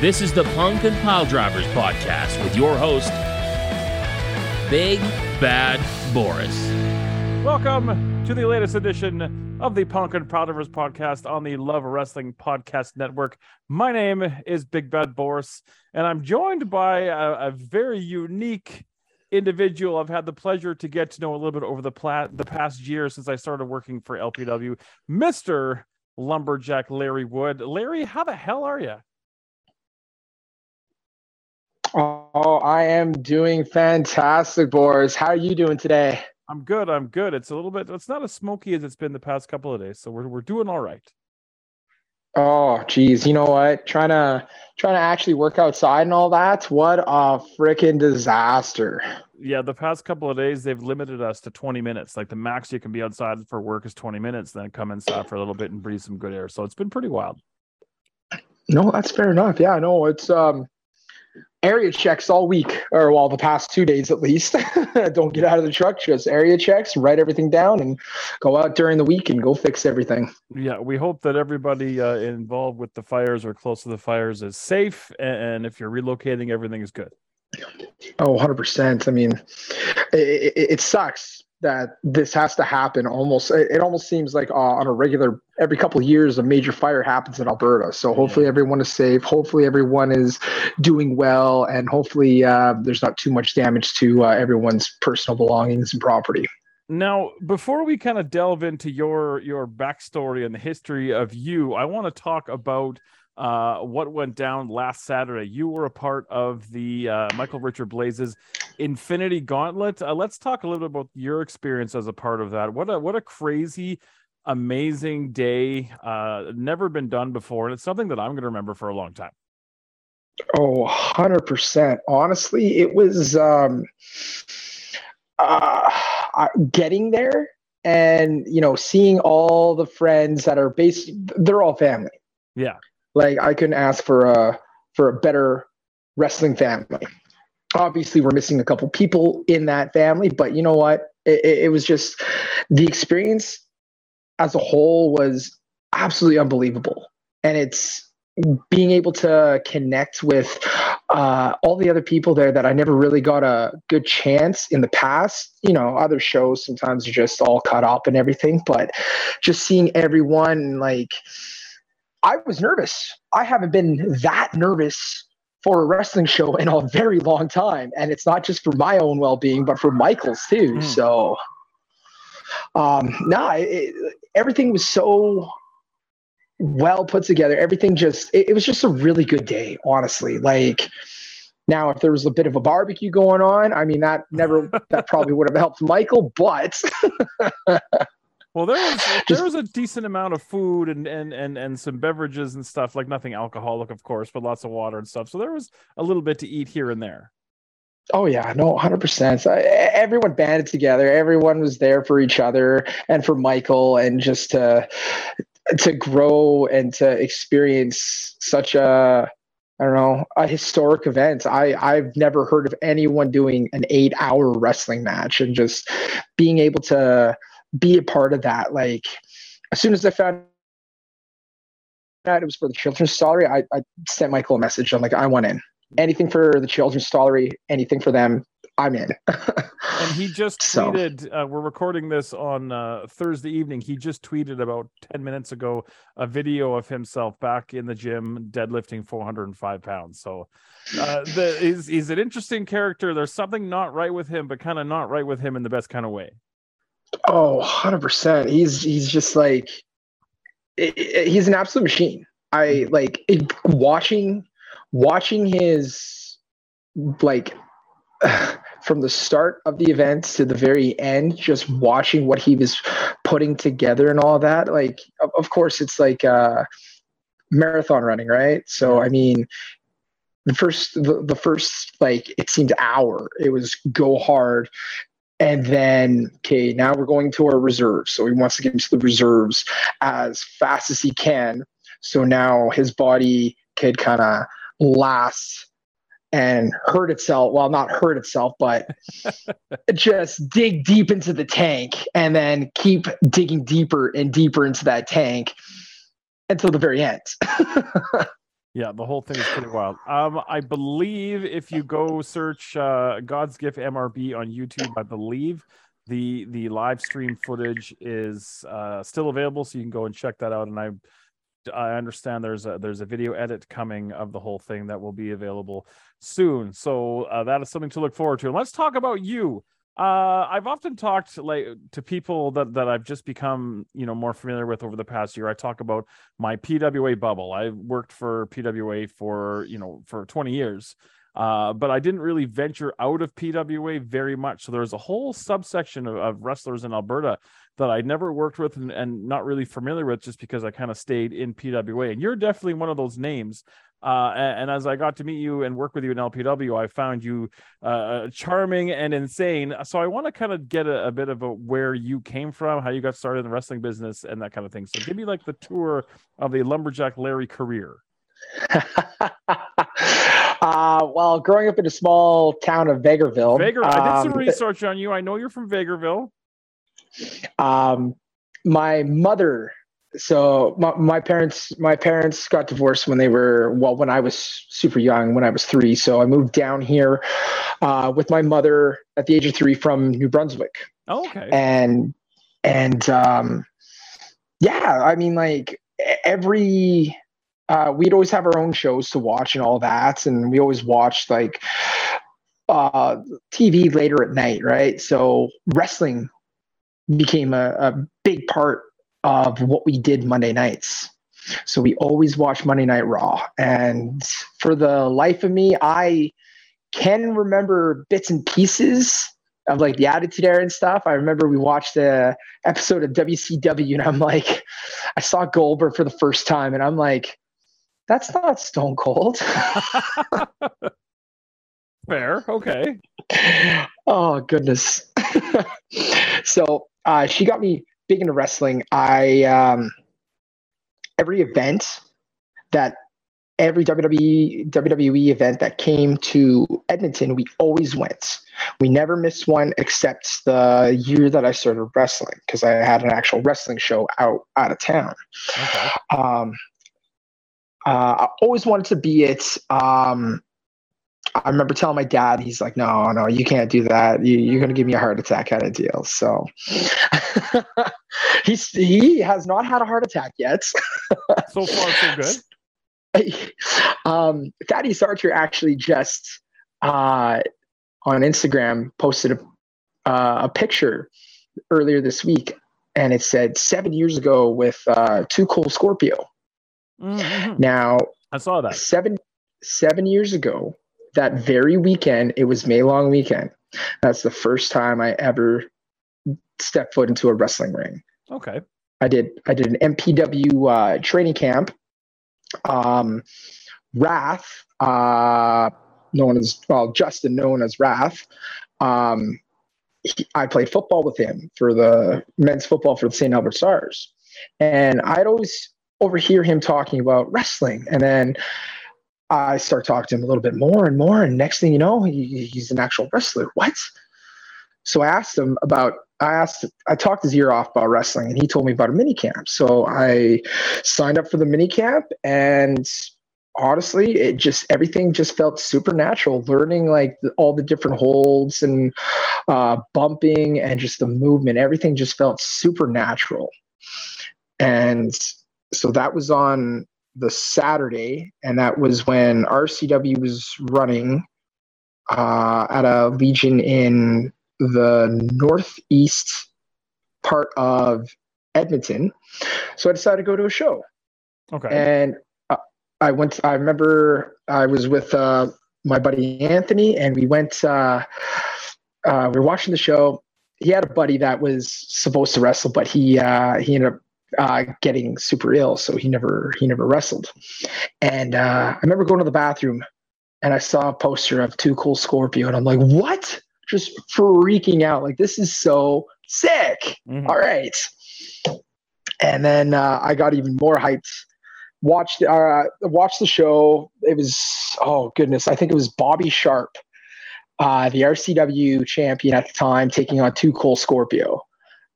This is the Punk and Piledrivers podcast with your host, Big Bad Boris. Welcome to the latest edition of the Punk and Piledrivers podcast on the Love Wrestling Podcast Network. My name is Big Bad Boris, and I'm joined by a, a very unique individual I've had the pleasure to get to know a little bit over the the past year since I started working for LPW, Mr. Lumberjack Larry Woods. Larry, how the hell are you? Oh, I am doing fantastic, Boris. How are you doing today? I'm good. I'm good. It's a little bit. It's not as smoky as it's been the past couple of days, so we're we're doing all right. Oh, geez. You know what? Trying to trying to actually work outside and all that. What a freaking disaster. Yeah, the past couple of days they've limited us to 20 minutes. Like the max you can be outside for work is 20 minutes, then come inside for a little bit and breathe some good air. So it's been pretty wild. No, that's fair enough. Yeah, no, it's um area checks all week, or well, the past two days at least. Don't get out of the truck, just area checks, write everything down, and go out during the week and go fix everything. Yeah, we hope that everybody uh, involved with the fires or close to the fires is safe, and if you're relocating, everything is good. Oh, 100%. I mean, it, it, it sucks that this has to happen almost it almost seems like uh, on a regular every couple of years a major fire happens in alberta so hopefully yeah. everyone is safe hopefully everyone is doing well and hopefully uh, there's not too much damage to uh, everyone's personal belongings and property now before we kind of delve into your your backstory and the history of you i want to talk about uh, what went down last Saturday. You were a part of the uh, Michael Richard Blazes Infinity Gauntlet. Uh, let's talk a little bit about your experience as a part of that. What a what a crazy, amazing day! Uh, never been done before, and it's something that I'm going to remember for a long time. Oh, 100%. Honestly, it was um, uh, getting there and, you know, seeing all the friends that are based, they're all family. Yeah. Like I couldn't ask for a for a better wrestling family. Obviously, we're missing a couple people in that family, but you know what? It, it was just the experience as a whole was absolutely unbelievable, and it's being able to connect with uh, all the other people there that I never really got a good chance in the past. You know, other shows sometimes are just all cut up and everything, but just seeing everyone like I was nervous. I haven't been that nervous for a wrestling show in a very long time. And it's not just for my own well being, but for Michael's too. Mm. So, um, no, it, everything was so well put together. Everything just, it, it was just a really good day, honestly. Like, now, if there was a bit of a barbecue going on, I mean, that never, that probably would have helped Michael, but Well, there was there was a decent amount of food and and and and some beverages and stuff, like nothing alcoholic, of course, but lots of water and stuff. So there was a little bit to eat here and there. Oh yeah, no, hundred percent. Everyone banded together. Everyone was there for each other and for Michael, and just to to grow and to experience such a I don't know a historic event. I I've never heard of anyone doing an eight hour wrestling match and just being able to be a part of that. Like as soon as I found out it was for the children's Stollery, I, I sent Michael a message. I'm like, I want in. Anything for the children's Stollery, anything for them, I'm in. and he just tweeted, so. uh, we're recording this on uh, Thursday evening. He just tweeted about 10 minutes ago a video of himself back in the gym deadlifting 405 pounds. So uh, the, he's, he's an interesting character. There's something not right with him, but kind of not right with him in the best kind of way. Oh, 100%. He's he's just like he's an absolute machine. I like it, watching watching his like from the start of the events to the very end just watching what he was putting together and all that like of, of course it's like uh marathon running right? So i mean the first the, the first like it seemed hour. It was go hard and then, okay, now we're going to our reserves. So he wants to get into the reserves as fast as he can. So now his body could kind of last and hurt itself. Well, not hurt itself, but just dig deep into the tank and then keep digging deeper and deeper into that tank until the very end. Yeah, the whole thing is pretty wild. Um, I believe if you go search uh, God's Gift MRB on YouTube, I believe the the live stream footage is uh, still available, so you can go and check that out. And I I understand there's a there's a video edit coming of the whole thing that will be available soon. So uh, that is something to look forward to. And let's talk about you. Uh, I've often talked like to people that that I've just become you know more familiar with over the past year. I talk about my PWA bubble. I worked for PWA for you know for 20 years. Uh, but I didn't really venture out of PWA very much. So there's a whole subsection of, of wrestlers in Alberta that I never worked with and, and not really familiar with just because I kind of stayed in PWA. And you're definitely one of those names uh, and, as I got to meet you and work with you in LPW, I found you uh, uh, charming and insane. So I want to kind of get a, a, bit of a where you came from, how you got started in the wrestling business, and that kind of thing. So give me like the tour of the lumberjack Larry career. uh, well, growing up in a small town of Vegreville, Veger, um, I did some um, research on you. I know you're from Vegreville. Um, my mother so my, my, parents my parents got divorced when they were well when i was super young when i was three. So i moved down here uh, with my mother at the age of three from new brunswick. Oh, okay. And and um, yeah i mean like every uh, we'd always have our own shows to watch and all that. And we always watched like uh, tv later at night right? So wrestling became a, a big part of what we did Monday nights. So we always watch Monday Night Raw. And for the life of me, I can remember bits and pieces of like the Attitude Era and stuff. I remember we watched the episode of WCW and I'm like, I saw Goldberg for the first time and I'm like, that's not Stone Cold. Fair. Okay. Oh, goodness. so uh, she got me big into wrestling, I um, every event that every WWE WWE event that came to Edmonton, we always went. We never missed one except the year that I started wrestling because I had an actual wrestling show out out of town. Okay. Um, uh, I always wanted to be it. Um, I remember telling my dad, he's like, no, no, you can't do that. You, are going to give me a heart attack kind of deal. So he's, he has not had a heart attack yet. so far, so good. um, Thaddeus Archer actually just uh, on Instagram posted a, uh, a picture earlier this week and it said seven years ago with uh, 2 Cold Scorpio. Mm-hmm. Now, I saw that seven seven years ago that very weekend, it was May long weekend. That's the first time I ever stepped foot into a wrestling ring. Okay. I did I did an MPW uh, training camp. Um, Wrath, uh, known as well, Justin, known as Wrath. Um, he, I played football with him for the men's football for the St. Albert Stars, and I'd always overhear him talking about wrestling, and then I start talking to him a little bit more and more. And next thing you know, he, he's an actual wrestler. What? So I asked him about, I asked, I talked his ear off about wrestling and he told me about a mini camp. So I signed up for the mini camp and honestly, it just, everything just felt supernatural. Learning like all the different holds and uh, bumping and just the movement, everything just felt supernatural. And so that was on the Saturday, and that was when RCW was running uh, at a Legion in the northeast part of Edmonton. So I decided to go to a show. Okay. And uh, I went. I remember I was with uh, my buddy Anthony, and we went. Uh, uh, we were watching the show. He had a buddy that was supposed to wrestle, but he uh, he ended up uh, getting super ill, so he never he never wrestled. And uh, I remember going to the bathroom, and I saw a poster of 2 Cold Scorpio, and I'm like, "What?" Just freaking out. Like this is so sick. Mm-hmm. All right. And then uh, I got even more hyped. Watched uh, watched the show. It was oh goodness, I think it was Bobby Sharp, uh, the RCW champion at the time, taking on 2 Cold Scorpio.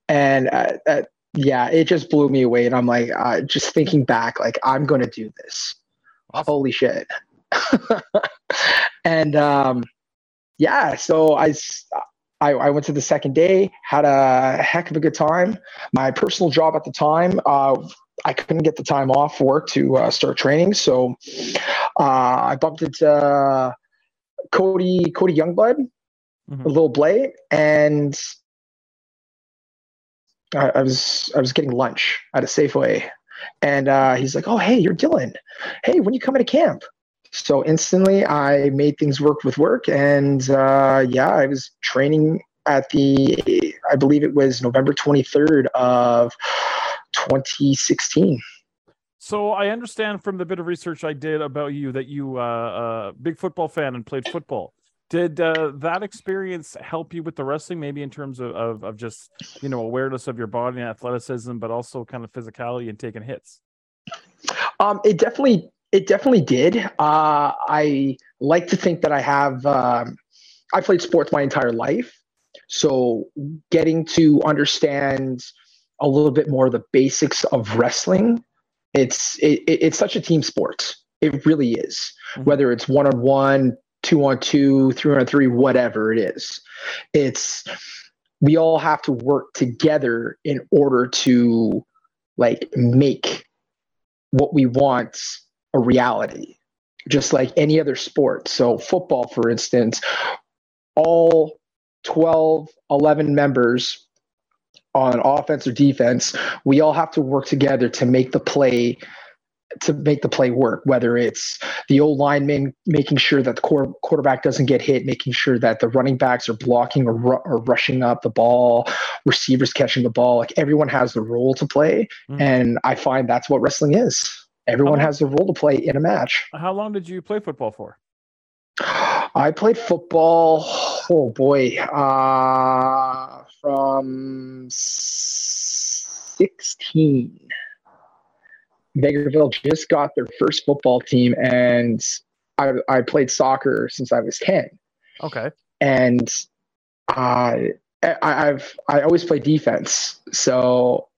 And uh, yeah, it just blew me away. And I'm like, uh, just thinking back, like, I'm going to do this. awesome. holy shit. and um, yeah, so I, I, I went to the second day, had a heck of a good time. My personal job at the time, uh, I couldn't get the time off work to uh, start training, so uh, I bumped into Cody Cody Youngblood, mm-hmm. a little Blade, and I, I, was I was getting lunch at a Safeway, and uh, he's like, "Oh, hey, you're Dylan. Hey, when you coming to camp?" So instantly, I made things work with work, and uh, yeah, I was training at the I believe it was November 23rd of 2016. So I understand from the bit of research I did about you that you uh, a big football fan and played football. Did uh, that experience help you with the wrestling, maybe in terms of, of, of just you know awareness of your body and athleticism, but also kind of physicality and taking hits? Um, it definitely it definitely did. Uh, I like to think that I have. Um, I played sports my entire life, so getting to understand a little bit more of the basics of wrestling, it's it, it's such a team sport. It really is. Mm-hmm. Whether it's one on one, two on two, three on three, whatever it is. It's we all have to work together in order to like make what we want a reality, just like any other sport. So, football, for instance, all 12, 11 members on offense or defense, we all have to work together to make the play to make the play work, whether it's the old lineman making sure that the core, quarterback doesn't get hit, making sure that the running backs are blocking or, ru- or rushing up the ball, receivers catching the ball. Like everyone has the role to play. Mm-hmm. And I find that's what wrestling is. Everyone has a role to play in a match. How long did you play football for? I played football, oh boy, uh, from 16 Vegreville just got their first football team, and I, I played soccer since I was 10. Okay. And uh, I, I've I always play defense, so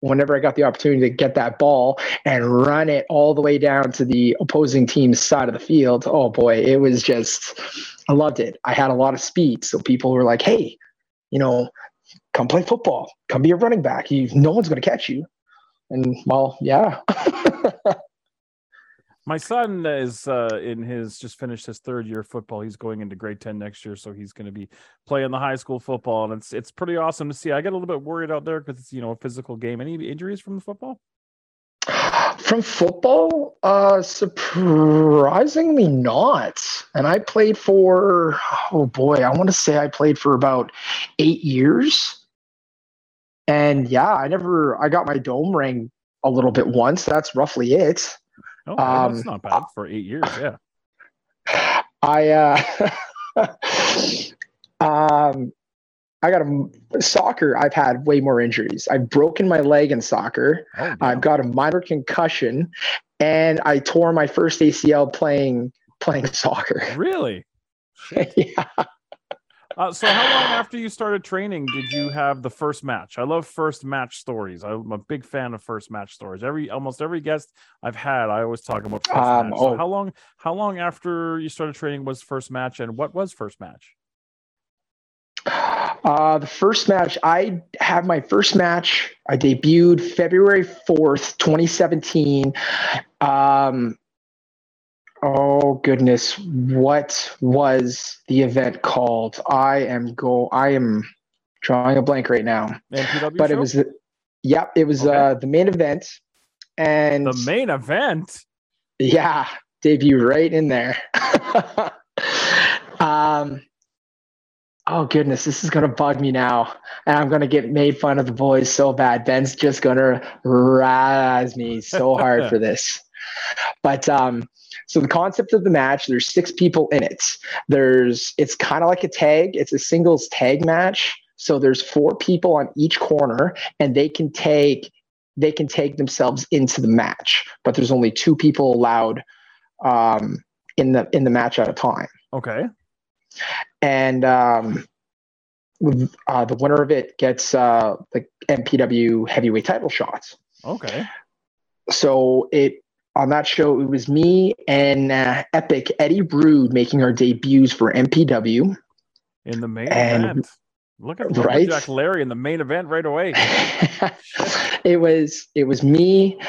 whenever I got the opportunity to get that ball and run it all the way down to the opposing team's side of the field, oh boy, it was just I loved it. I had a lot of speed, so people were like, "Hey, you know, come play football. Come be a running back. You, no one's going to catch you." And well, yeah. My son is uh, in his just finished his third year of football. He's going into grade ten next year, so he's going to be playing the high school football, and it's it's pretty awesome to see. I get a little bit worried out there because it's you know a physical game. Any injuries from the football? From football, uh, surprisingly not. And I played for oh boy, I want to say I played for about eight years. And yeah, I never I got my dome ring a little bit once. That's roughly it. Oh, um, that's not bad for eight years. Yeah. I uh um I got a soccer. I've had way more injuries. I've broken my leg in soccer. Oh, I've got a minor concussion, and I tore my first ACL playing playing soccer. Really? yeah. Uh, so, how long after you started training did you have the first match? I love first match stories. I'm a big fan of first match stories. Every almost every guest I've had, I always talk about first um, match. So oh. how long? How long after you started training was first match, and what was first match? Uh, the first match, I had my first match. I debuted February 4th, 2017. Um, Oh goodness, what was the event called? I am go. I am drawing a blank right now. MPW but show? it was the. Yep, it was okay. uh, the main event, and the main event. Yeah, debut right in there. um. Oh goodness, this is gonna bug me now, and I'm gonna get made fun of the boys so bad. Ben's just gonna razz me so hard for this. But um, so the concept of the match, there's six people in it. There's it's kind of like a tag. It's a singles tag match. So there's four people on each corner, and they can take they can take themselves into the match. But there's only two people allowed um, in the in the match at a time. Okay. And um, uh, the winner of it gets uh, the MPW heavyweight title shots. Okay. So it on that show, it was me and uh, Epic Eddie Brood making our debuts for MPW. In the main And- event. Look at Right? Jack Larry in the main event right away. it was it was me,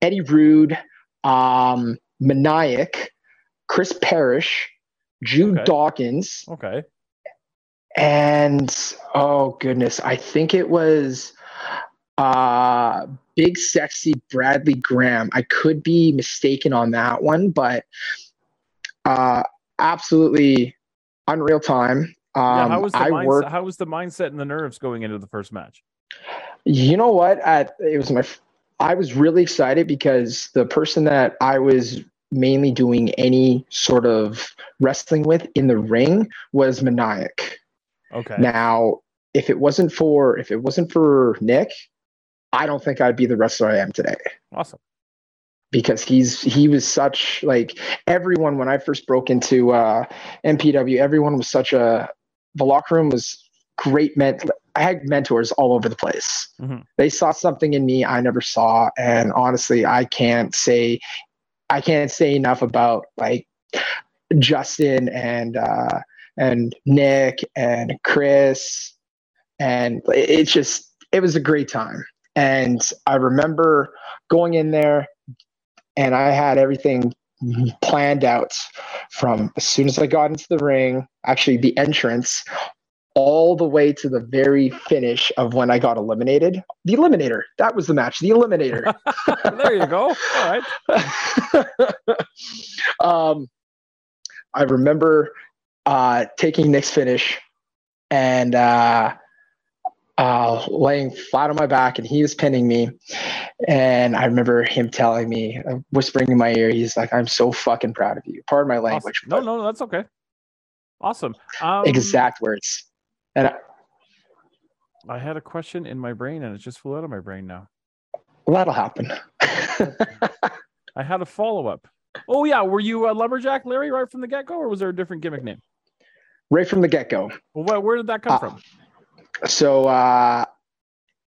Eddie Brood, um, Maniac, Chris Parrish, Jude Okay. Dawkins, Okay. and oh goodness, I think it was uh big sexy Bradley Graham. I could be mistaken on that one, but uh absolutely unreal time. Um, Yeah, how was the I mindset? worked How was the mindset and the nerves going into the first match? You know what? At it was my. I was really excited because the person that I was mainly doing any sort of wrestling with in the ring was Maniac. Okay. Now, if it wasn't for if it wasn't for Nick, I don't think I'd be the wrestler I am today Awesome. because he's he was such like everyone when I first broke into uh MPW, everyone was such a the locker room was great ment I had mentors all over the place. Mhm. They saw something in me I never saw and honestly I can't say I can't say enough about like Justin and uh and Nick and Chris and it- it's just it was a great time. And I remember going in there and I had everything planned out from as soon as I got into the ring, actually the entrance, all the way to the very finish of when I got eliminated. The Eliminator. That was the match. The Eliminator. there you go. All right. um, I remember uh, taking Nick's finish and uh, uh, laying flat on my back, and he was pinning me. And I remember him telling me, uh, whispering in my ear, he's like, "I'm so fucking proud of you." Pardon my Awesome. language. No, but no, that's okay. Awesome. Um, exact words. And I, I had a question in my brain and it just flew out of my brain now. Well, that'll happen. I had a follow up. Oh yeah, were you a lumberjack, Larry, right from the get go, or was there a different gimmick name? right from the get go. Well, where, where did that come Uh, from? So uh,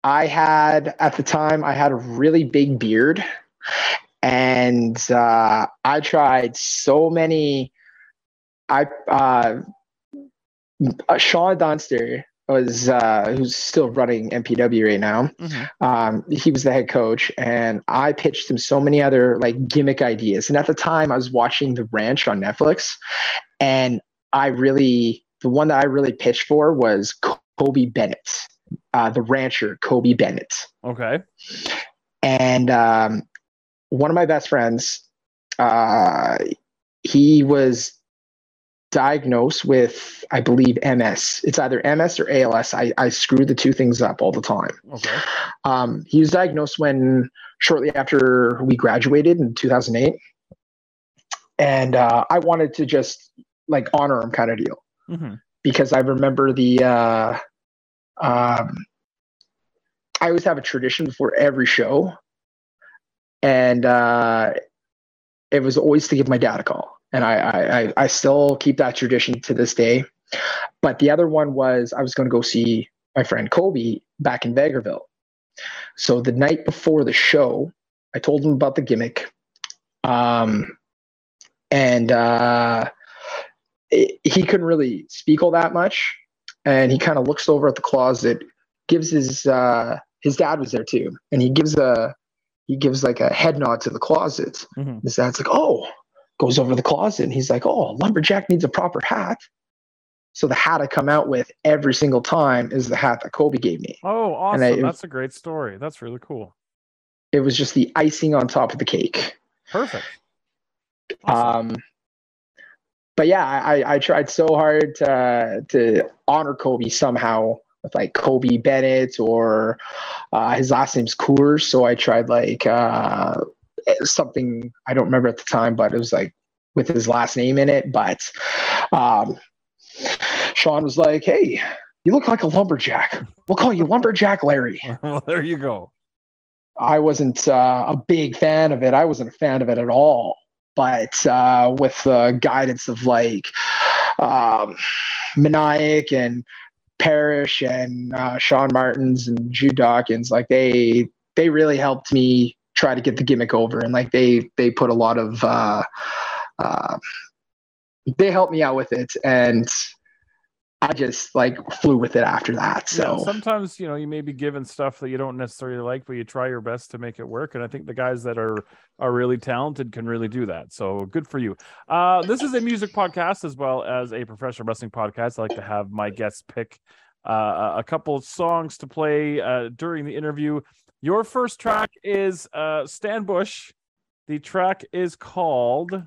I had at the time I had a really big beard, and uh, I tried so many. I uh, uh, Sean Dunster was uh, who's still running MPW right now. Mhm. Um, he was the head coach, and I pitched him so many other like gimmick ideas. And at the time, I was watching The Ranch on Netflix, and I really the one that I really pitched for was Kobe Bennett, uh, the rancher Kobe Bennett, Okay. and um, one of my best friends, uh, he was diagnosed with I believe MS. It's either MS or ALS. I, I screw the two things up all the time. Okay. Um, he was diagnosed when shortly after we graduated in 2008, and uh, I wanted to just like honor him, kind of deal, hmm because I remember the. Uh, um, I always have a tradition before every show, and uh, it was always to give my dad a call, and I, I I still keep that tradition to this day. But the other one was I was going to go see my friend Kobe back in Vegreville. So the night before the show, I told him about the gimmick. Um, and uh, it- he couldn't really speak all that much. And he kind of looks over at the closet, gives his uh, his dad was there too, and he gives a he gives like a head nod to the closet. Mhm. His dad's like, "Oh," goes over to the closet, and he's like, "Oh, lumberjack needs a proper hat." So the hat I come out with every single time is the hat that Kobe gave me. Oh, awesome. I- That's a great story. That's really cool. It was just the icing on top of the cake. Perfect. Awesome. Um, but yeah, I, I tried so hard to to honor Kobe somehow with like Kobe Bennett or uh, his last name's Coors. So I tried like uh, something I don't remember at the time, but it was like with his last name in it. But um, Sean was like, "Hey, you look like a lumberjack. We'll call you Lumberjack Larry." well, there you go. I wasn't uh, a big fan of it. I wasn't a fan of it at all. But uh, with the guidance of like um, Maniac and Parrish and uh, Sean Martins and Jude Dawkins, like they they really helped me try to get the gimmick over. And like they they put a lot of uh, uh, they helped me out with it. And I just like flew with it after that. So yeah, sometimes you know you may be given stuff that you don't necessarily like, but you try your best to make it work. And I think the guys that are are really talented can really do that. So good for you. Uh, this is a music podcast as well as a professional wrestling podcast. I like to have my guests pick uh, a couple of songs to play uh, during the interview. Your first track is uh, Stan Bush. The track is called.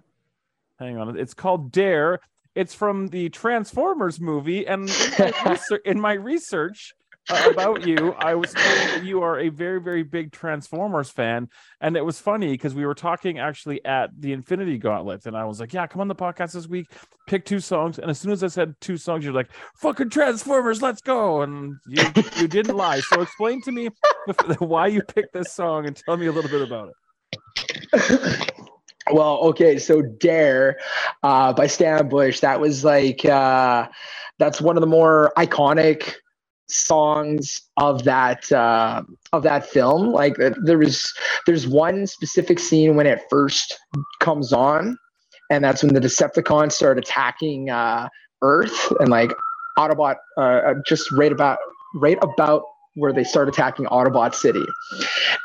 Hang on, it's called Dare. It's from the Transformers movie, and in my research, in my research uh, about you, I was told that you are a very, very big Transformers fan, and it was funny because we were talking actually at the Infinity Gauntlet, and I was like, "Yeah, come on the podcast this week, pick two songs." And as soon as I said two songs, you're like, "Fucking Transformers, let's go!" And you you didn't lie. So explain to me why you picked this song and tell me a little bit about it. Well, okay, so Dare uh, by Stan Bush, that was like uh, that's one of the more iconic songs of that uh, of that film. Like uh, there was there's one specific scene when it first comes on, and that's when the Decepticons start attacking uh, Earth and like Autobot uh, just right about right about where they start attacking Autobot City,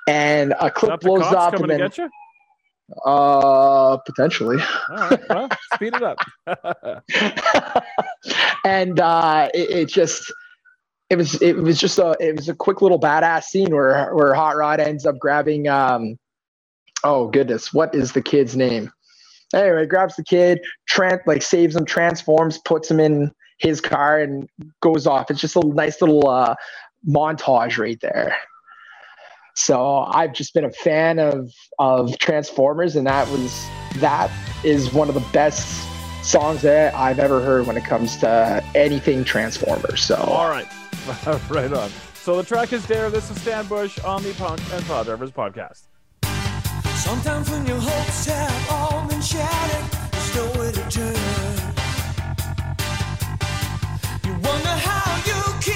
and a clip blows up and then. Uh, potentially. All right, well, speed it up. and uh, it, it, just, it was, it was just a, it was a quick little badass scene where, where Hot Rod ends up grabbing, um, oh goodness, what is the kid's name? Anyway, grabs the kid, trans, like saves him, transforms, puts him in his car, and goes off. It's just a nice little uh, montage right there. So I've just been a fan of of Transformers, and that was that is one of the best songs that I've ever heard when it comes to anything Transformers. So all right, right on. So the track is there. This is Stan Bush on the Punk and Pod Drivers podcast. Sometimes when your hopes have all been shattered, there's nowhere to turn. You wonder how you keep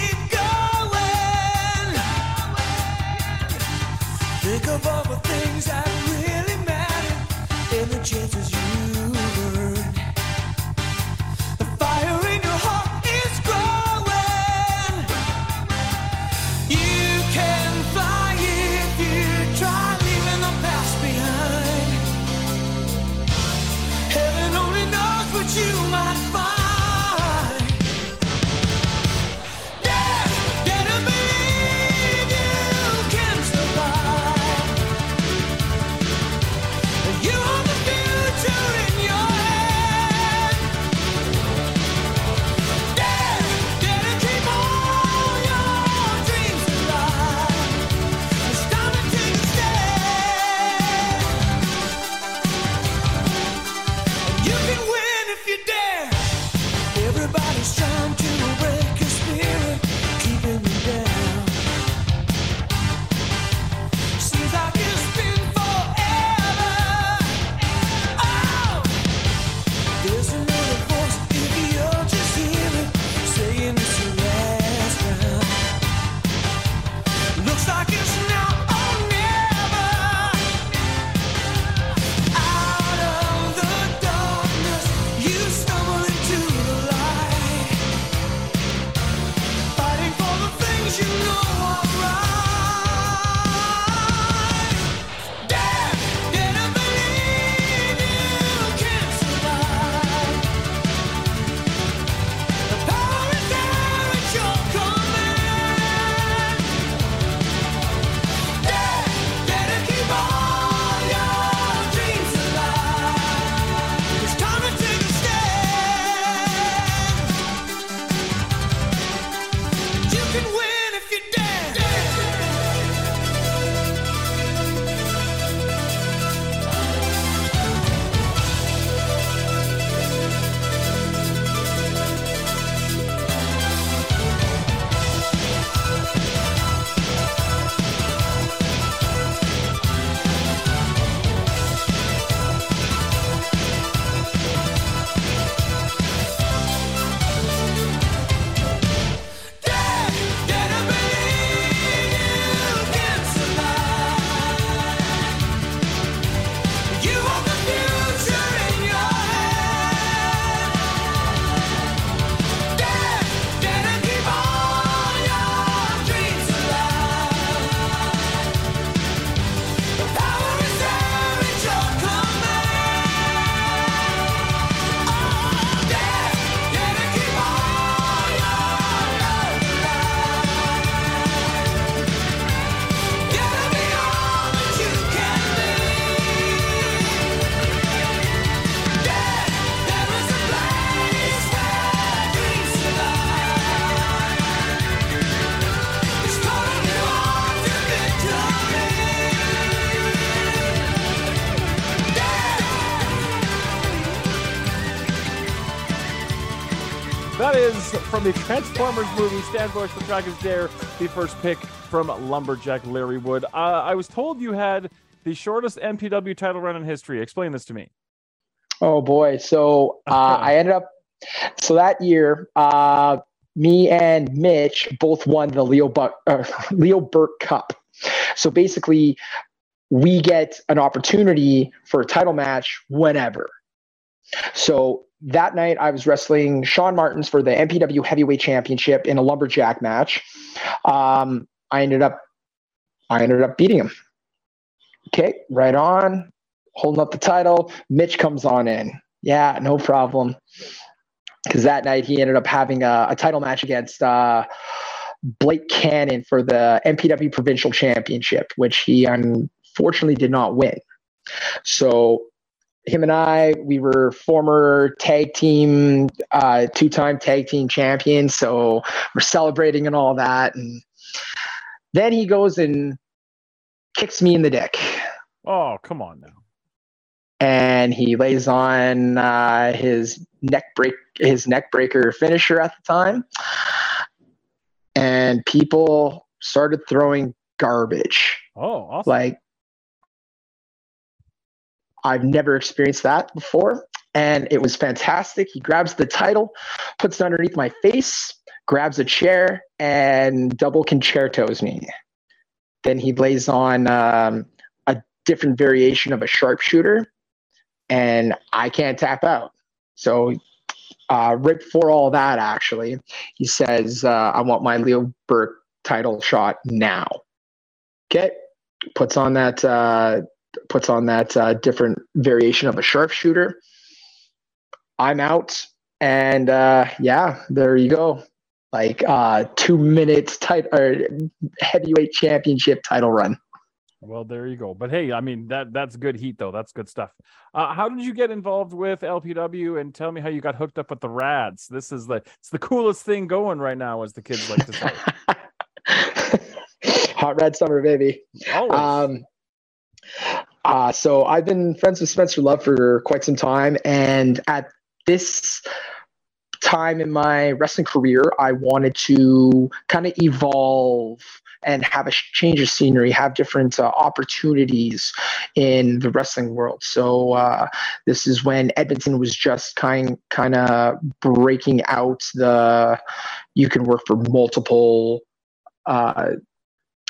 the Transformers movie, Stan Bush for Dragon's Dare, the first pick from Lumberjack Larry Woods. Uh, I was told you had the shortest MPW title run in history. Explain this to me. Oh boy. So uh, I ended up, so that year, uh, me and Mitch both won the Leo, Buck, uh, Leo Burke Cup. So basically, we get an opportunity for a title match whenever. So that night I was wrestling Sean Martins for the MPW Heavyweight Championship in a lumberjack match. Um, I ended up I ended up beating him. Okay, right on, holding up the title. Mitch comes on in. Yeah, no problem. Because that night he ended up having a, a title match against uh, Blake Cannon for the MPW Provincial Championship, which he unfortunately did not win. So him and I, we were former tag team, uh, two time tag team champions. So we're celebrating and all that. And then he goes and kicks me in the dick. Oh, come on now. And he lays on uh, his neck break, his neck breaker finisher at the time. And people started throwing garbage. Oh, awesome. Like I've never experienced that before. And it was fantastic. He grabs the title, puts it underneath my face, grabs a chair, and double con-chair-tos me. Then he lays on um, a different variation of a sharpshooter, and I can't tap out. So, uh, right before all that, actually, he says, uh, I want my Leo Burke title shot now. Okay. Puts on that uh, puts on that uh, different variation of a sharpshooter. I'm out, and uh, yeah, there you go. Like uh, two minutes tight or heavyweight championship title run. Well, there you go. But hey, I mean that that's good heat though. That's good stuff. Uh, how did you get involved with LPW? And tell me how you got hooked up with the RADz. This is the it's the coolest thing going right now, as the kids like to say. Hot red summer, baby. Always. Um, uh, so I've been friends with Spencer Love for quite some time, and at this time in my wrestling career, I wanted to kind of evolve and have a change of scenery, have different uh, opportunities in the wrestling world. So uh, this is when Edmonton was just kind kind of breaking out the you can work for multiple uh,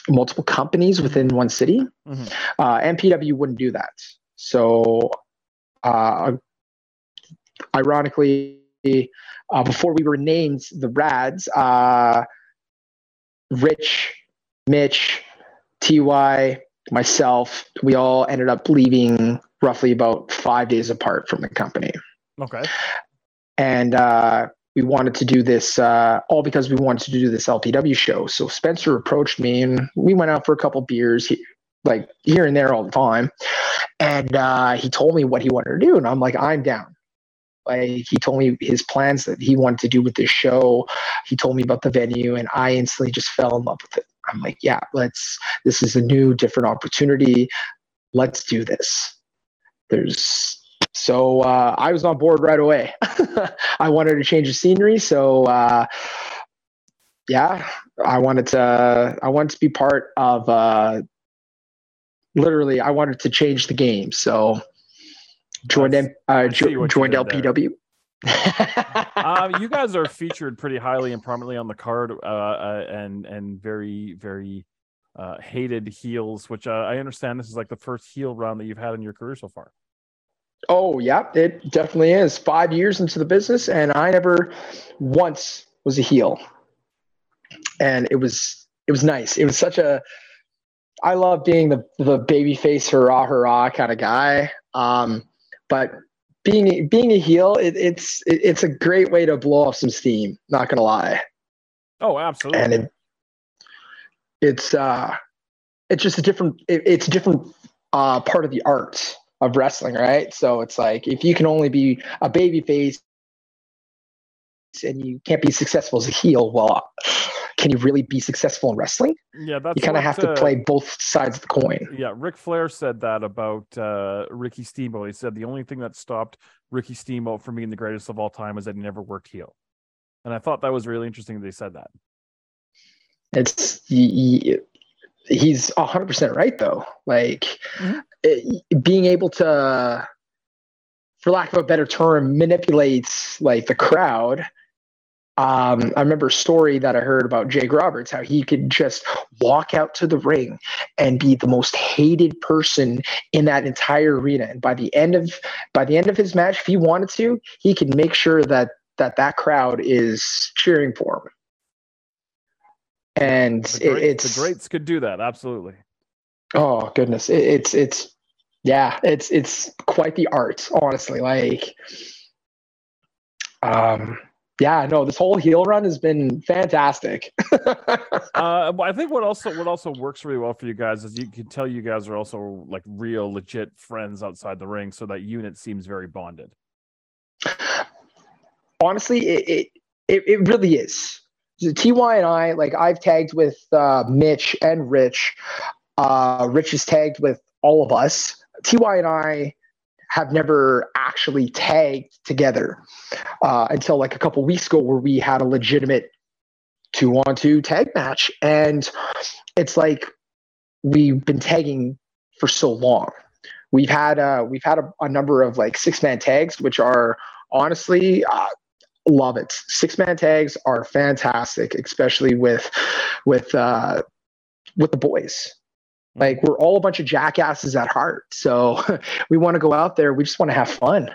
multiple companies within one city. Mm-hmm. Uh, MPW wouldn't do that. So, uh, ironically, uh, before we were named the RADz, uh, Rich, Mitch, Ty, myself, we all ended up leaving roughly about five days apart from the company. Okay. And uh, we wanted to do this uh, all because we wanted to do this LPW show. So Spencer approached me and we went out for a couple beers, he, like here and there all the time. And uh, he told me what he wanted to do, and I'm like, I'm down. Like he told me his plans that he wanted to do with this show. He told me about the venue, and I instantly just fell in love with it. I'm like, yeah, let's. This is a new, different opportunity. Let's do this. There's so uh, I was on board right away. I wanted to change the scenery, so uh, yeah, I wanted to. I wanted to be part of. Uh, literally, I wanted to change the game. So joined M, uh, jo- joined LPW. uh, you guys are featured pretty highly and prominently on the card, uh, uh, and and very very uh, hated heels. Which uh, I understand this is like the first heel run that you've had in your career so far. Oh, yeah, it definitely is. Five years into the business, and I never once was a heel. And it was it was nice. It was such a I love being the the baby face hurrah hurrah kind of guy. Um, but being being a heel, it, it's it, it's a great way to blow off some steam. Not gonna lie. Oh, absolutely. And it, it's uh, it's just a different. It, it's a different uh, part of the art of wrestling, right? So it's like if you can only be a baby face and you can't be successful as a heel, well, can you really be successful in wrestling? Yeah, that's you kind of have to uh, play both sides of the coin. Yeah, Ric Flair said that about uh, Ricky Steamboat. He said the only thing that stopped Ricky Steamboat from being the greatest of all time is that he never worked heel. And I thought that was really interesting. That they said that. It's he, he's hundred percent right though. Like mm-hmm. Being able to, for lack of a better term, manipulates like the crowd um, I remember a story that I heard about Jake Roberts, how he could just walk out to the ring and be the most hated person in that entire arena. And by the end of by the end of his match, if he wanted to, he could make sure that that that crowd is cheering for him. And the great, it's the greats could do that absolutely. Oh goodness, it, it's it's yeah, it's it's quite the art, honestly. Like, um yeah, no, this whole heel run has been fantastic. uh, I think what also what also works really well for you guys is you can tell you guys are also like real legit friends outside the ring, so that unit seems very bonded. Honestly, it it, it really is. So Ty and I, like I've tagged with uh, Mitch and Rich. Uh, Rich is tagged with all of us. Ty and I have never actually tagged together uh, until like a couple weeks ago, where we had a legitimate two on two tag match. And it's like we've been tagging for so long. We've had uh, we've had a, a number of like six man tags, which are honestly uh, love it. Six man tags are fantastic, especially with with uh, with the boys. Mm-hmm. Like we're all a bunch of jackasses at heart. So we want to go out there. We just want to have fun.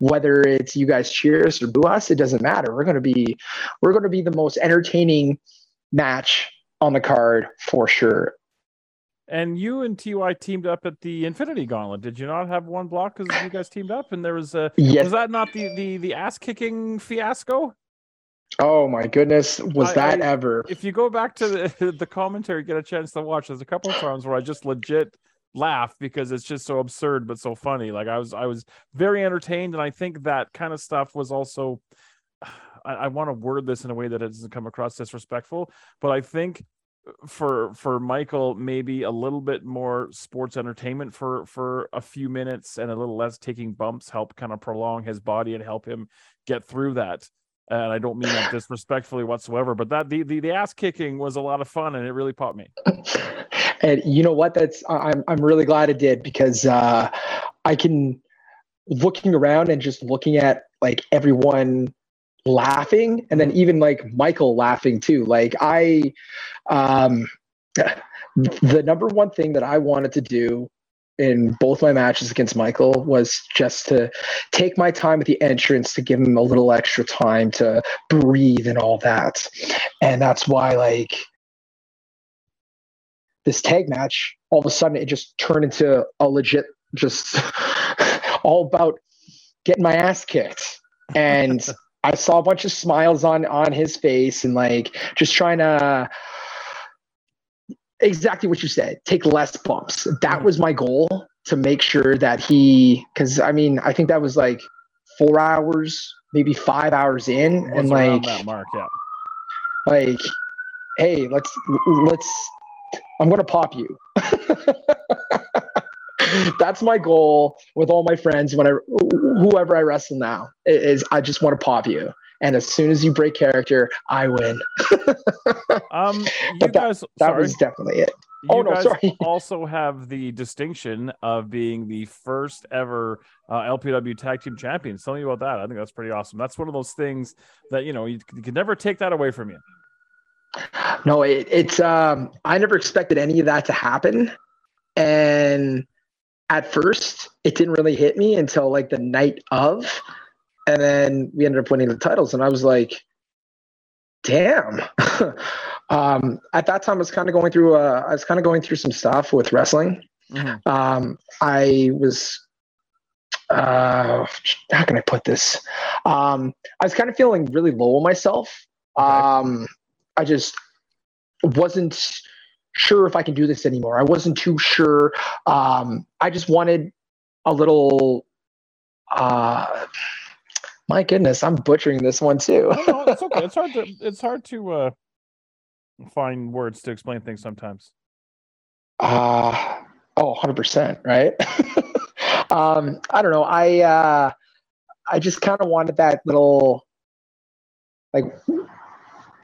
Whether it's you guys cheer us or boo us, it doesn't matter. We're gonna be we're gonna be the most entertaining match on the card for sure. And you and Ty teamed up at the Infinity Gauntlet. Did you not have one block because you guys teamed up? And there was a yes. was that not the the the ass kicking fiasco? Oh my goodness, was I, that I, ever? If you go back to the, the commentary, get a chance to watch. There's a couple of times where I just legit laugh because it's just so absurd but so funny. Like I was, I was very entertained, and I think that kind of stuff was also. I, I want to word this in a way that it doesn't come across disrespectful, but I think for for Michael maybe a little bit more sports entertainment for for a few minutes and a little less taking bumps help kind of prolong his body and help him get through that and I don't mean that disrespectfully whatsoever, but that the, the the ass kicking was a lot of fun and it really popped me. And you know what? That's I'm I'm really glad it did because uh, I can looking around and just looking at like everyone laughing and then even like Michael laughing too. Like I um the number one thing that I wanted to do in both my matches against Michael was just to take my time at the entrance to give him a little extra time to breathe and all that. And that's why, like, this tag match, all of a sudden, it just turned into a legit, just all about getting my ass kicked. And I saw a bunch of smiles on on his face and like just trying to exactly what you said. Take less bumps. That mm. was my goal to make sure that he because i mean i think that was like four hours maybe five hours in and like that mark yeah. like hey let's let's i'm gonna pop you. That's my goal with all my friends when i whoever i wrestle now is i just want to pop you and as soon as you break character, I win. um, you guys, that, that was definitely it. You oh no, sorry. also have the distinction of being the first ever uh, LPW Tag Team Champions. Tell me about that. I think that's pretty awesome. That's one of those things that you know you, you can never take that away from you. No, it, it's um, I never expected any of that to happen, and at first it didn't really hit me until like the night of and then we ended up winning the titles. And i was like damn. Um, at that time i was kind of going through uh, i was kind of going through some stuff with wrestling. Mm-hmm. um, i was uh, how can i put this? Um, i was kind of feeling really low on myself. Okay. um, i just wasn't sure if i can do this anymore. I wasn't too sure. Um, i just wanted a little uh, my goodness, I'm butchering this one too. no, no, it's okay. It's hard to it's hard to uh, find words to explain things sometimes. Uh oh, 100%, right? um I don't know. I uh I just kind of wanted that little like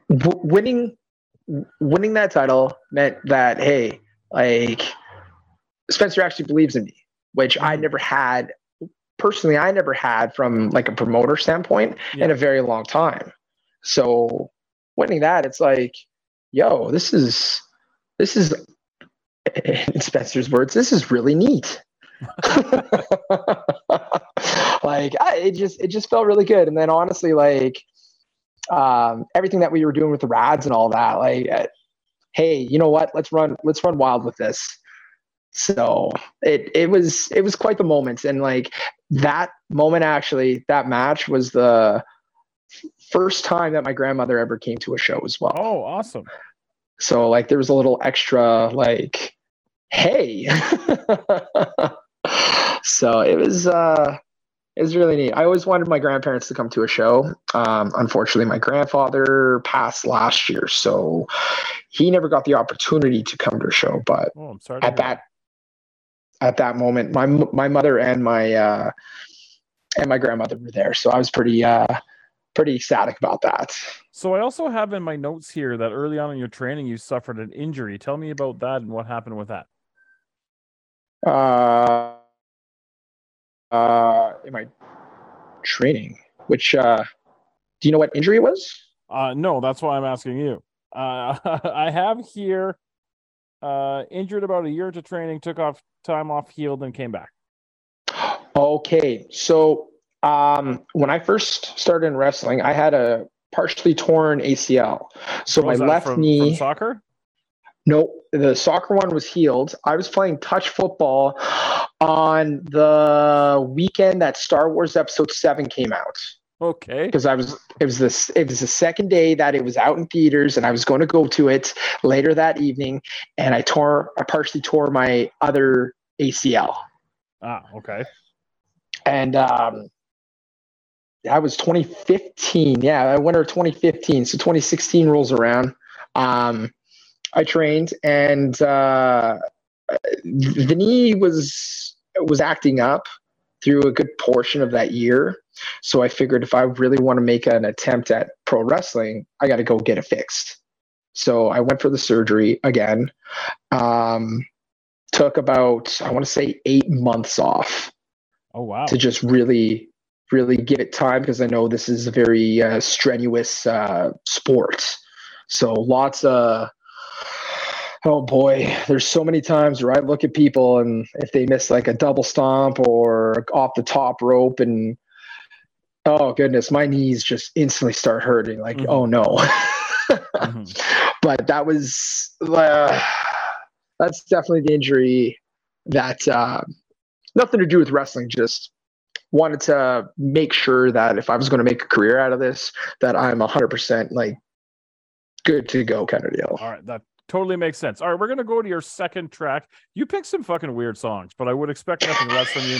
w- winning winning that title meant that hey, like Spencer actually believes in me, which I never had personally. I never had from like a promoter standpoint Yeah. in a very long time. So winning that, it's like, yo, this is this is in Spencer's words, this is really neat. like I, it just it just felt really good and then honestly like um everything that we were doing with the RADz and all that like uh, hey you know what let's run let's run wild with this so it it was it was quite the moment and like that moment actually that match was the first time that my grandmother ever came to a show as well Oh, awesome. so like there was a little extra like, hey. so it was uh it was really neat. I always wanted my grandparents to come to a show. Um, unfortunately, my grandfather passed last year, so he never got the opportunity to come to a show. But Oh, I'm sorry. at that at that moment, my my mother and my uh, and my grandmother were there, so I was pretty uh, pretty ecstatic about that. So I also have in my notes here that early on in your training you suffered an injury. Tell me about that and what happened with that. uh, uh, in my training, which uh, do you know what injury it was? Uh, no, that's why I'm asking you. Uh, I have here uh, injured about a year to training, took off time off, healed, and came back. Okay, so um, when I first started in wrestling, I had a partially torn ACL. So my left from, knee. from soccer. No, the soccer one was healed. I was playing touch football on the weekend that Star Wars Episode Seven came out. Okay. because I was it was this it was the second day that it was out in theaters and I was going to go to it later that evening. And I tore I partially tore my other ACL Ah, okay. and um that was 2015 yeah I winter of 2015 so 2016 rolls around. Um I trained and uh the knee was was acting up through a good portion of that year so I figured if I really want to make an attempt at pro wrestling, I got to go get it fixed. So I went for the surgery again. Um, took about, I want to say, eight months off Oh wow. to just really, really give it time because I know this is a very uh, strenuous uh, sport. So lots of, oh boy, there's so many times where I look at people and if they miss like a double stomp or off the top rope and oh goodness, my knees just instantly start hurting. Like, Mhm. oh no. Mhm. but that was uh, that's definitely the injury that uh, nothing to do with wrestling just wanted to make sure that if i was going to make a career out of this that i'm 100% like good to go kind of deal All right, that totally makes sense. All right, we're gonna go to your second track. You picked some fucking weird songs, but I would expect nothing less from you.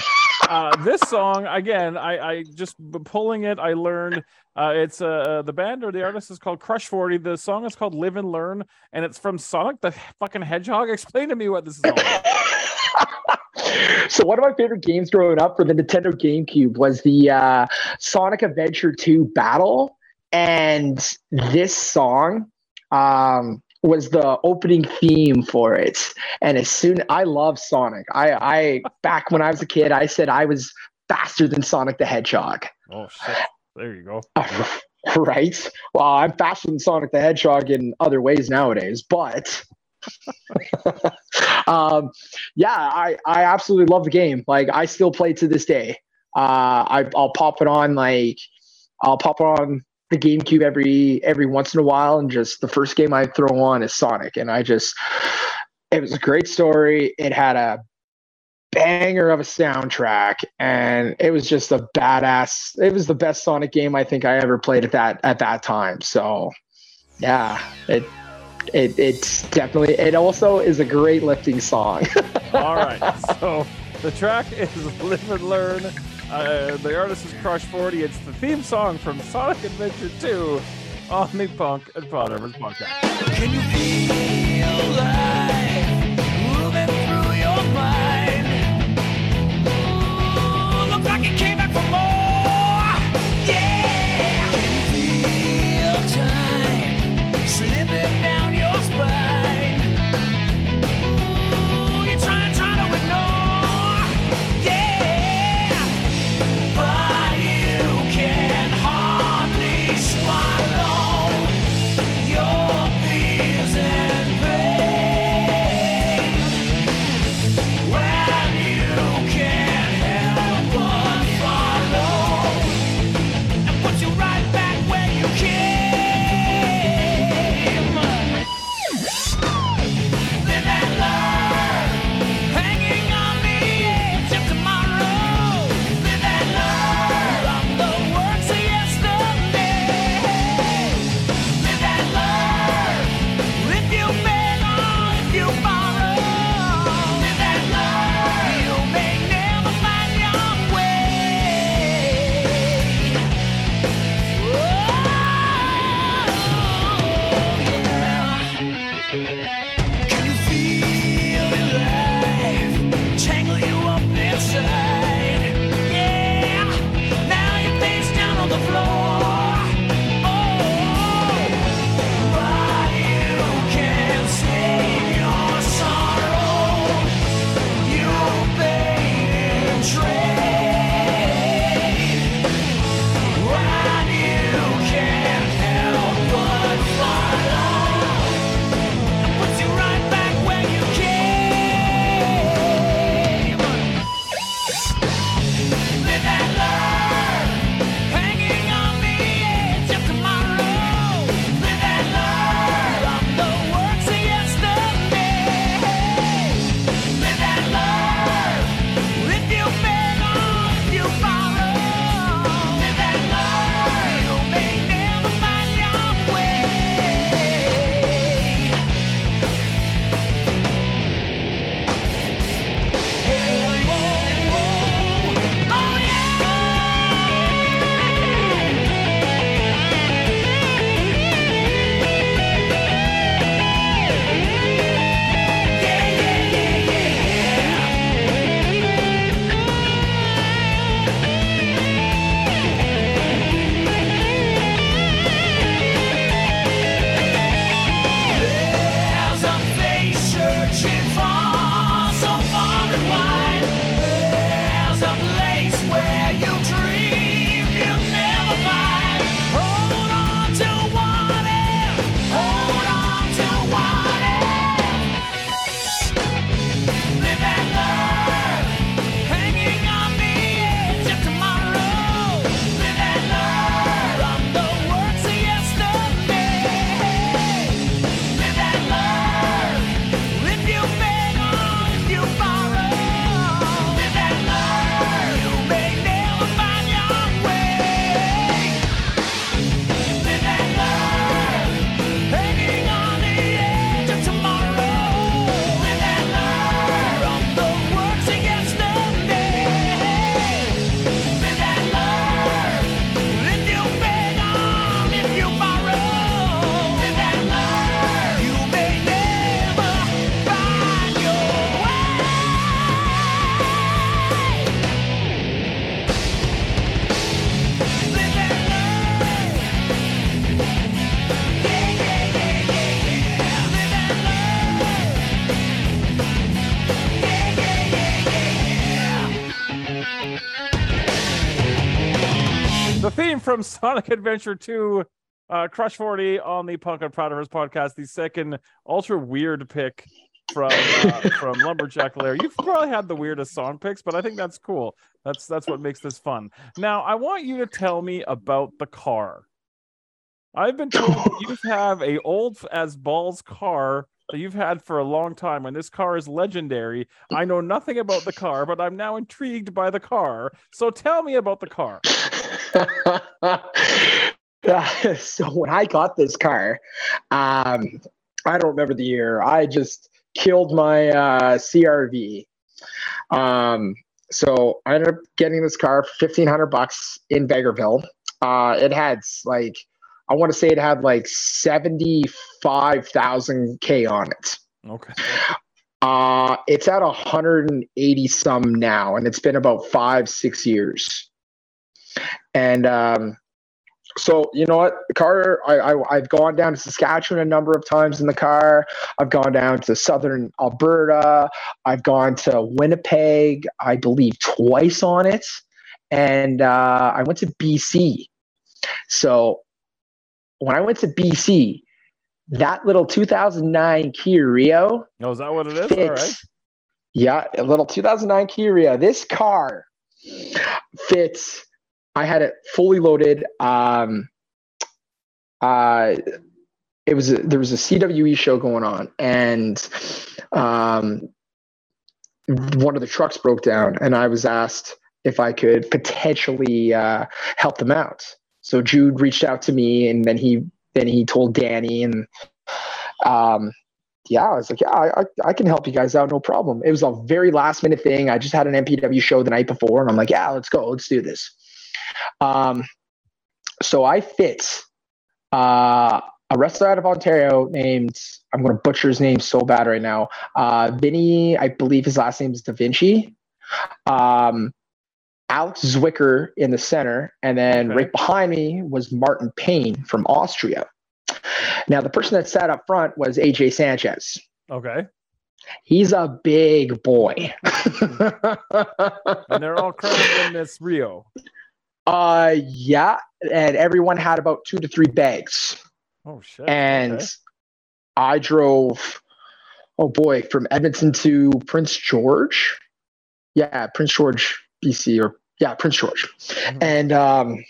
Uh, this song, again, I, I just pulling it. I learned uh, it's uh, the band or the artist is called Crush Forty. The song is called Live and Learn, and it's from Sonic the fucking Hedgehog. Explain to me what this is all about. so one of my favorite games growing up for the Nintendo GameCube was the uh, Sonic Adventure 2 Battle, and this song um, was the opening theme for it. And as soon I love Sonic, I, I back when I was a kid, I said I was faster than Sonic the Hedgehog. Oh shit! There you go. right? Well, I'm faster than Sonic the Hedgehog in other ways nowadays, but um, yeah, I, I absolutely love the game. Like I still play to this day. Uh, I, I'll pop it on like I'll pop it on the GameCube every every once in a while, and just the first game I throw on is Sonic, and I just it was a great story. It had a banger of a soundtrack and it was just a badass it was the best sonic game i think i ever played at that at that time so yeah it it it's definitely it also is a great lifting song All right, so the track is Live and Learn. Uh, the artist is Crush 40. It's the theme song from Sonic Adventure 2 on the Punk and Piledrivers podcast. Can you feel from Sonic Adventure 2, uh, Crush 40 on the Punk and Us podcast, the second ultra weird pick from uh, from Lumberjack Lair. You've probably had the weirdest song picks, but I think that's cool. That's that's what makes this fun. Now, I want you to tell me about the car. I've been told you have a old as balls car you've had for a long time, and this car is legendary. I know nothing about the car, but I'm now intrigued by the car. So tell me about the car. So when I got this car, um, I don't remember the year. I just killed my uh, CRV. Um, so I ended up getting this car for fifteen hundred bucks in Vegreville. Uh, it had like I want to say it had like seventy five thousand k on it. Okay. Uh, it's at 180 some now, and it's been about five, six years. And um, so, you know what, the car, I, I, I've gone down to Saskatchewan a number of times in the car. I've gone down to southern Alberta. I've gone to Winnipeg, I believe, twice on it. And uh, I went to BC. So when I went to BC, that little 2009 Kia Rio Oh, is that what it is? All right. Yeah, a little 2009 Kia Rio. This car fits. I had it fully loaded. Um, uh, it was a, there was a CWE show going on, and um, one of the trucks broke down, and I was asked if I could potentially uh, help them out. So Jude reached out to me, and then he then he told Danny, and um, yeah, I was like, yeah, I, I, can help you guys out, no problem. It was a very last minute thing. I just had an MPW show the night before, and I'm like, yeah, let's go, let's do this. Um, so I fit uh, a wrestler out of Ontario named I'm going to butcher his name so bad right now. Uh, Vinny, I believe his last name is Da Vinci. Um, Alex Zwicker in the center, and then Okay. right behind me was Martin Payne from Austria. Now, the person that sat up front was AJ Sanchez. Okay. He's a big boy. And they're all crowned in this Rio. uh, yeah, and everyone had about two to three bags. Oh shit. And Okay. I drove, oh boy, from Edmonton to Prince George. Yeah, Prince George, BC, or yeah, Prince George. Mhm. And um,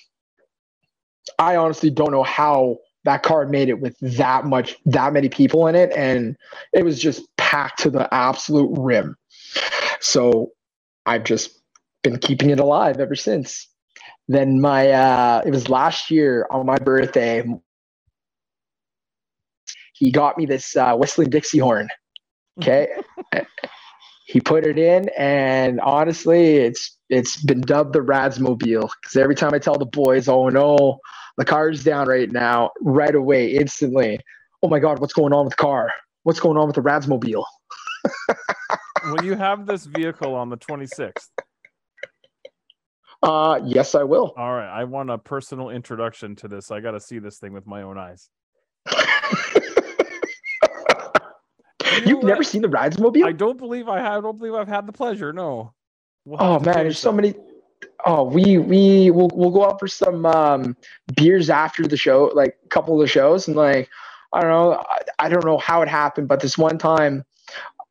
I honestly don't know how that car made it with that much, that many people in it, and it was just packed to the absolute rim. So I've just been keeping it alive ever since. Then my, uh, it was last year on my birthday. He got me this uh, whistling Dixie horn. Okay. he put it in and honestly it's it's been dubbed the Radsmobile because every time I tell the boys, oh no, the car's down right now, right away, instantly, oh my god, what's going on with the car? What's going on with the Radsmobile? Will you have this vehicle on the 26th? Uh yes, I will. All right. I want a personal introduction to this. I got to see this thing with my own eyes. You've You, uh, never seen the Radsmobile? I don't believe I have. I don't believe I've had the pleasure. No. We'll Oh man, there's so many. Oh, we we we'll we'll go out for some um, beers after the show, like a couple of the shows, and like I don't know, I, I don't know how it happened, but this one time,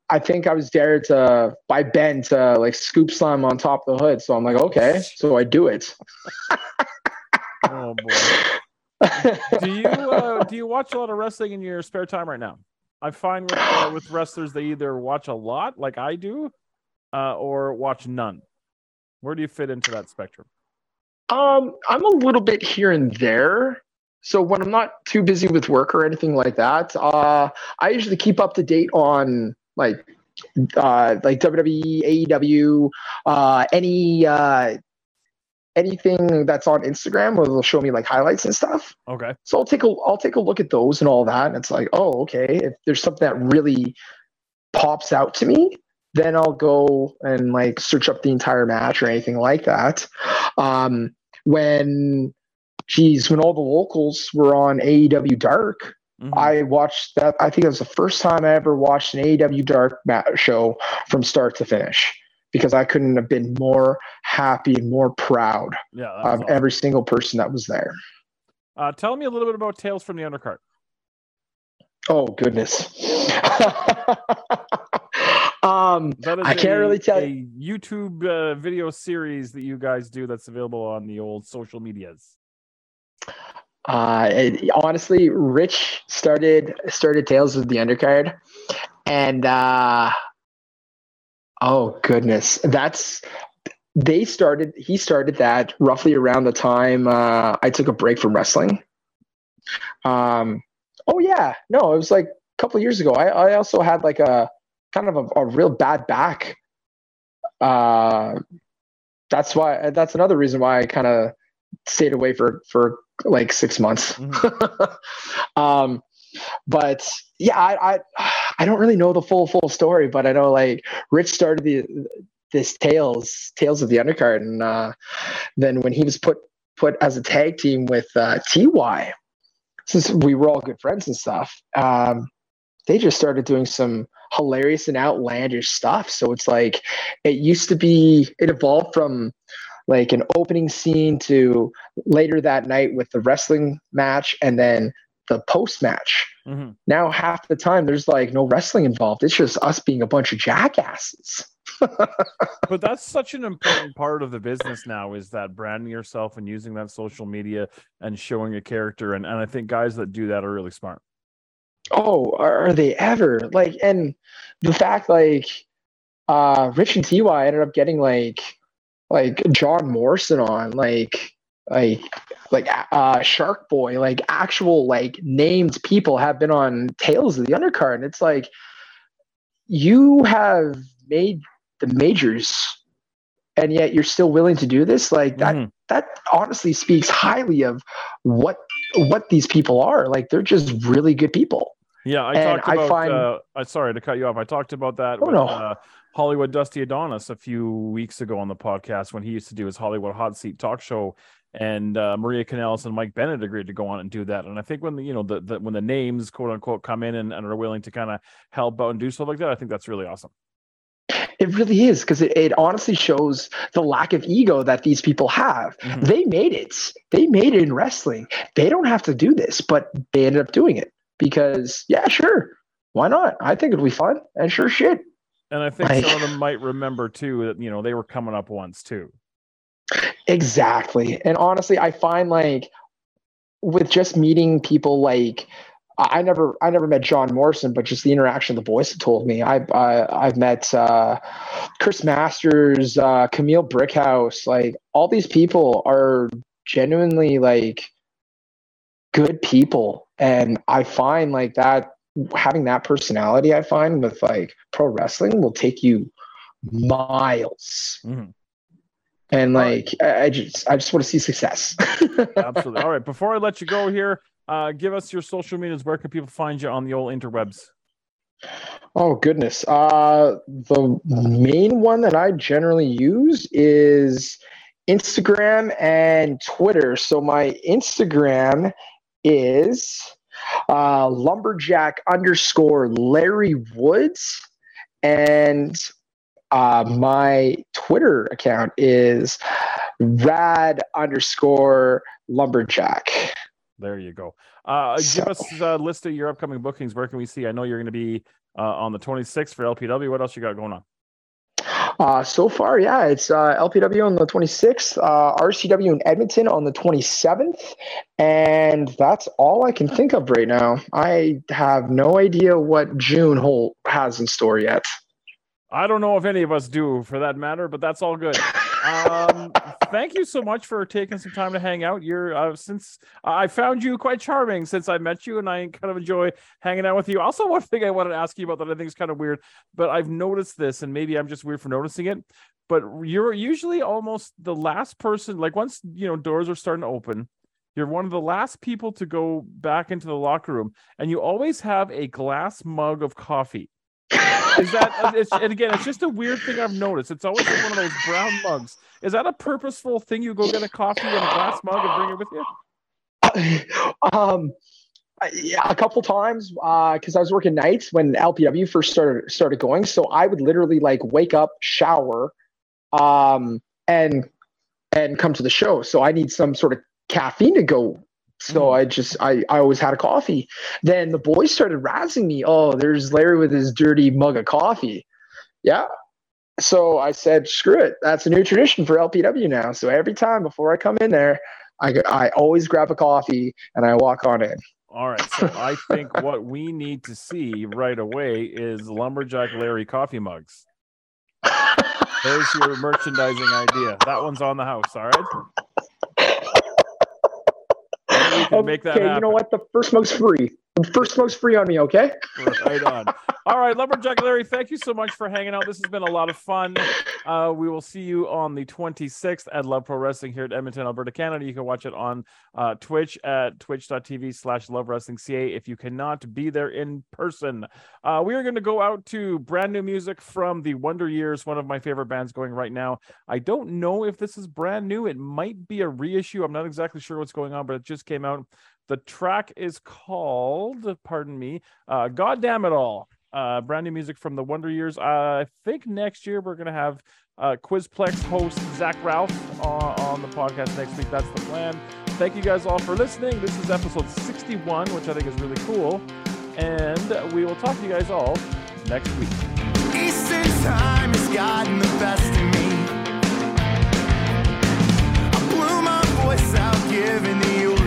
I think I was dared to by Ben to like scoop some on top of the hood. So I'm like, okay, so I do it. Oh boy. do you uh, do you watch a lot of wrestling in your spare time right now? I find with uh, with wrestlers they either watch a lot, like I do, uh, or watch none. Where do you fit into that spectrum? Um, I'm a little bit here and there. So when I'm not too busy with work or anything like that, uh, I usually keep up to date on like uh, like WWE, AEW, uh, any uh, anything that's on Instagram where they'll show me like highlights and stuff. Okay. So I'll take a I'll take a look at those and all that, and it's like, oh, okay. If there's something that really pops out to me, then I'll go and like search up the entire match or anything like that. Um, when, geez, when all the locals were on AEW Dark, Mhm. I watched that. I think it was the first time I ever watched an AEW Dark show from start to finish. Because I couldn't have been more happy and more proud Yeah. of awesome. every single person that was there. Uh, tell me a little bit about Tales from the Undercard. Oh goodness. um, I can't a- really tell a YouTube uh, video series that you guys do that's available on the old social medias. Uh, it- honestly, Rich started started Tales of the Undercard, and uh, oh goodness, that's they started. He started that roughly around the time uh, I took a break from wrestling. Um, oh yeah, no, it was like a couple years ago. I, I also had like a kind of a, a real bad back. Uh, that's why. That's another reason why I kind of stayed away for for like six months. um, but yeah, I, I I don't really know the full full story, but I know like Rich started the this Tales Tales of the Undercard, and uh, then when he was put put as a tag team with uh, Ty, since we were all good friends and stuff, um, they just started doing some hilarious and outlandish stuff. So it's like it used to be it evolved from like an opening scene to later that night with the wrestling match and then the post match. Mhm. Now half the time there's like no wrestling involved. It's just us being a bunch of jackasses. but that's such an important part of the business now is that branding yourself and using that social media and showing a character and, and i think guys that do that are really smart Oh, are are they ever like? And the fact like uh Rich and Ty ended up getting like like John Morrison on like like like uh Shark Boy like actual like named people have been on Tales of the Undercard and it's like you have made the majors and yet you're still willing to do this like that Mhm. that honestly speaks highly of what what these people are like they're just really good people yeah i And talked I about find- uh i sorry to cut you off i talked about that Oh, with no. uh, hollywood dusty adonis a few weeks ago on the podcast when he used to do his hollywood hot seat talk show and uh, Maria Kanellis and Mike Bennett agreed to go on and do that. And I think when the you know the, the when the names quote unquote come in and, and are willing to kind of help out and do stuff like that, I think that's really awesome. It really is because it, it honestly shows the lack of ego that these people have. Mhm. They made it. They made it in wrestling. They don't have to do this, but they ended up doing it because, yeah, sure. Why not? I think it'll be fun. And sure shit. And I think Like- some of them might remember too that you know they were coming up once too. Exactly. And honestly, I find like with just meeting people like I never I never met John Morrison, but just the interaction the boys have told me. I, I I've met uh, Chris Masters, uh, Kamille Brickhouse. Like all these people are genuinely like good people, and I find like that having that personality. I find with like pro wrestling will take you miles. Mhm. And All right. like I I just I just want to see success. Absolutely. All right. Before I let you go here, uh, give us your social medias. Where can people find you on the old interwebs? Oh goodness. Uh the main one that I generally use is Instagram and Twitter. So my Instagram is uh lumberjack underscore Larry Woods and uh my Twitter account is rad underscore lumberjack. There you go. Uh, So- give us a list of your upcoming bookings. Where can we see? I know you're going to be uh, on the 26th for LPW. What else you got going on? Uh, so far, yeah, it's uh, LPW on the 26th, uh, RCW in Edmonton on the 27th, and that's all I can think of right now. I have no idea what June Holt has in store yet. I don't know if any of us do, for that matter, but that's all good. Um, thank you so much for taking some time to hang out. You're uh, since I found you quite charming since I met you, and I kind of enjoy hanging out with you. Also, one thing I wanted to ask you about that I think is kind of weird, but I've noticed this, and maybe I'm just weird for noticing it. But you're usually almost the last person. Like once you know doors are starting to open, you're one of the last people to go back into the locker room, and you always have a glass mug of coffee. Is that uh, it's, and again? It's just a weird thing I've noticed. It's always in one of those brown mugs. Is that a purposeful thing? You go get a coffee in a glass mug and bring it with you? um, yeah, a couple times because I was working nights when LPW first started started going. So I would literally like wake up, shower, um, and and come to the show. So I need some sort of caffeine to go. So Mm. I just I I always had a coffee. Then the boys started razzing me. Oh, there's Larry with his dirty mug of coffee. Yeah. So I said, screw it. That's a new tradition for LPW now. So every time before I come in there, I, I always grab a coffee and I walk on in. All right. So I think what we need to see right away is lumberjack Larry coffee mugs. There's your merchandising idea. That one's on the house. All right. We can make that okay, you know what? The first mug's free. The first mug's free on me, okay? Right on. All right, Lumberjack Larry, thank you so much for hanging out. This has been a lot of fun. Uh, we will see you on the 26th at Love Pro Wrestling here at Edmonton, Alberta, Canada. You can watch it on uh, Twitch at twitch.tv slash love wrestling ca if you cannot be there in person. Uh, we are going to go out to brand new music from the Wonder Years, one of my favorite bands going right now. I don't know if this is brand new. It might be a reissue. I'm not exactly sure what's going on, but it just came out. The track is called, pardon me, uh, God Damn It All uh, brand new music from the Wonder Years. Uh, I think next year we're going to have uh, Quizplex host Zach Ralph on, on the podcast next week. That's the plan. Thank you guys all for listening. This is episode 61, which I think is really cool. And we will talk to you guys all next week. Eastern time has gotten the best of me. I blew my voice out giving the